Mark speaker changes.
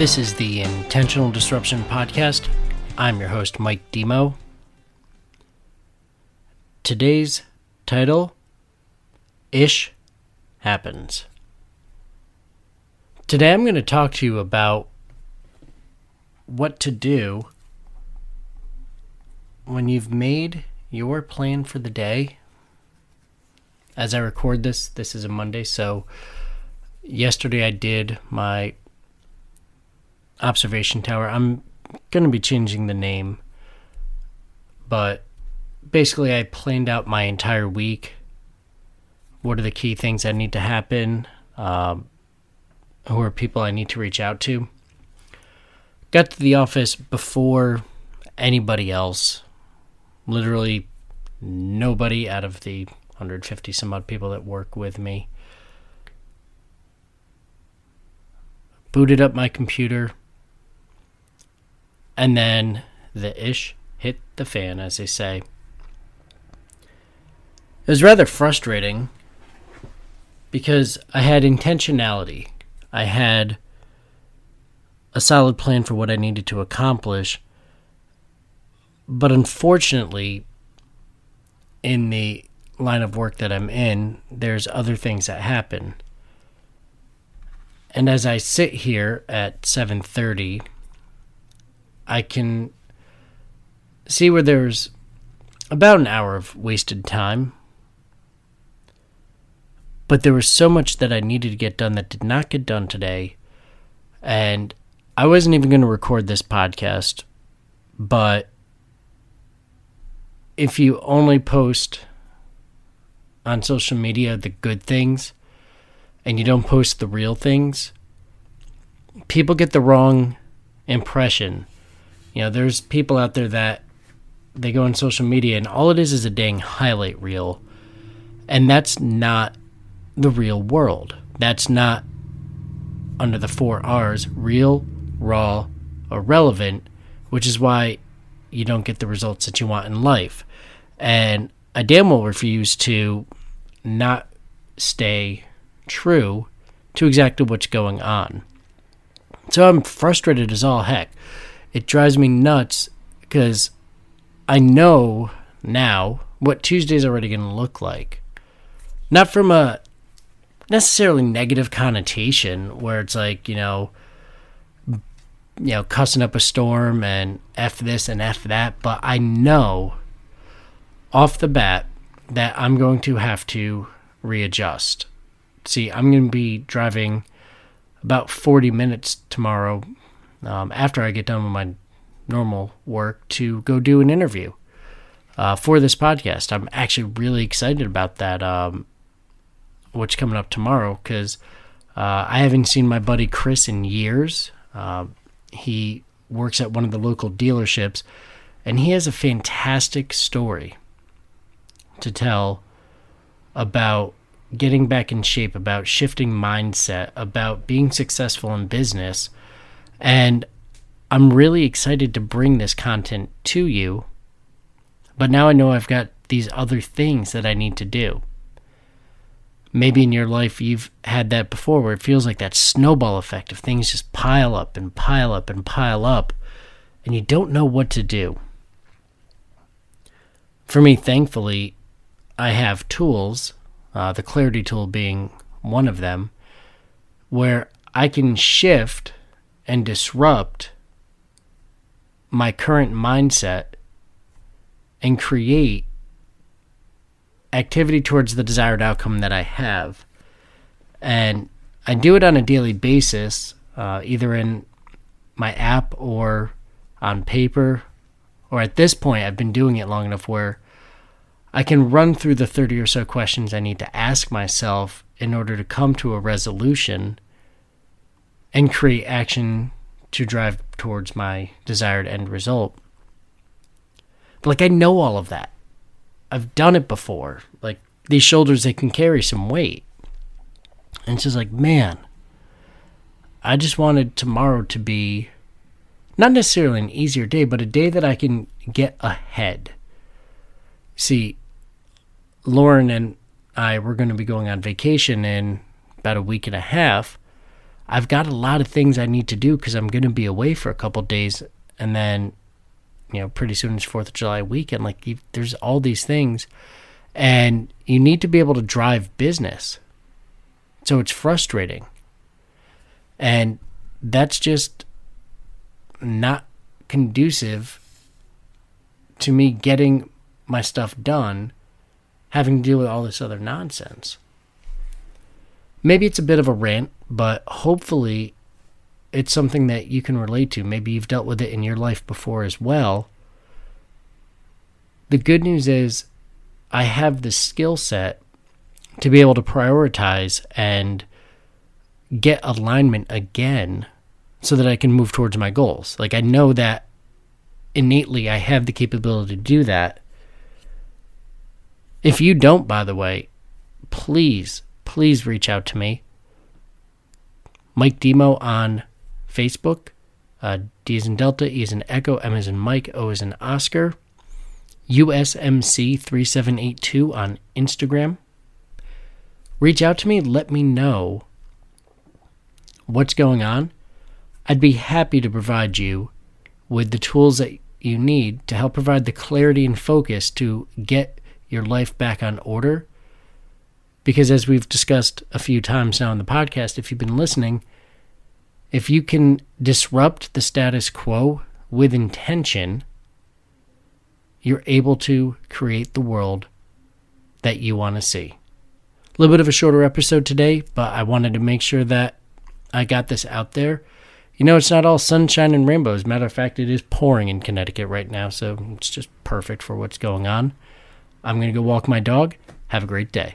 Speaker 1: This is the Intentional Disruption Podcast. I'm your host, Mike Demo. Today's title Ish Happens. Today I'm going to talk to you about what to do when you've made your plan for the day. As I record this, this is a Monday, so yesterday I did my observation tower. I'm going to be changing the name, but basically, I planned out my entire week. What are the key things that need to happen? Um, who are people I need to reach out to? Got to the office before anybody else. Literally, nobody out of the 150 some odd people that work with me. Booted up my computer and then the ish hit the fan, as they say. It was rather frustrating because I had intentionality. I had a solid plan for what I needed to accomplish. But unfortunately, in the line of work that I'm in, there's other things that happen. And as I sit here at 7:30 I can see where there's about an hour of wasted time. But there was so much that I needed to get done that did not get done today. And I wasn't even going to record this podcast. But if you only post on social media the good things and you don't post the real things, people get the wrong impression you know, there's people out there that they go on social media and all it is is a dang highlight reel. And that's not the real world. That's not under the four R's real, raw, or relevant, which is why you don't get the results that you want in life. And I damn well refuse to not stay true to exactly what's going on. So I'm frustrated as all heck it drives me nuts because I know now what Tuesday's already going to look like. Not from a necessarily negative connotation where it's like, you know, you know, cussing up a storm and F this and F that, but I know off the bat that I'm going to have to readjust. See, I'm going to be driving about 40 minutes tomorrow um, after I get done with my normal work to go do an interview uh, for this podcast. I'm actually really excited about that. Um, what's coming up tomorrow because uh, I haven't seen my buddy Chris in years. Uh, he works at one of the local dealerships, and he has a fantastic story to tell about getting back in shape, about shifting mindset, about being successful in business and I'm really excited to bring this content to you. But now I know I've got these other things that I need to do. Maybe in your life you've had that before where it feels like that snowball effect of things just pile up and pile up and pile up, and you don't know what to do. For me, thankfully, I have tools, uh, the clarity tool being one of them, where I can shift and disrupt my current mindset and create activity towards the desired outcome that I have. And I do it on a daily basis, uh, either in my app or on paper. Or at this point, I've been doing it long enough where I can run through the 30 or so questions I need to ask myself in order to come to a resolution and create action to drive towards my desired end result. But like I know all of that. I've done it before. Like these shoulders they can carry some weight. And it's just like, man, I just wanted tomorrow to be not necessarily an easier day, but a day that I can get ahead. See, Lauren and I were going to be going on vacation in about a week and a half. I've got a lot of things I need to do because I'm going to be away for a couple days, and then, you know, pretty soon it's Fourth of July weekend. Like, you, there's all these things, and you need to be able to drive business. So it's frustrating, and that's just not conducive to me getting my stuff done, having to deal with all this other nonsense. Maybe it's a bit of a rant, but hopefully it's something that you can relate to. Maybe you've dealt with it in your life before as well. The good news is, I have the skill set to be able to prioritize and get alignment again so that I can move towards my goals. Like, I know that innately I have the capability to do that. If you don't, by the way, please, please reach out to me. Mike Demo on Facebook. Uh, D is in Delta, E is in Echo, M is in Mike, O is in Oscar. USMC3782 on Instagram. Reach out to me, let me know what's going on. I'd be happy to provide you with the tools that you need to help provide the clarity and focus to get your life back on order. Because as we've discussed a few times now in the podcast, if you've been listening, if you can disrupt the status quo with intention, you're able to create the world that you want to see. A little bit of a shorter episode today, but I wanted to make sure that I got this out there. You know, it's not all sunshine and rainbows. Matter of fact, it is pouring in Connecticut right now, so it's just perfect for what's going on. I'm going to go walk my dog. Have a great day.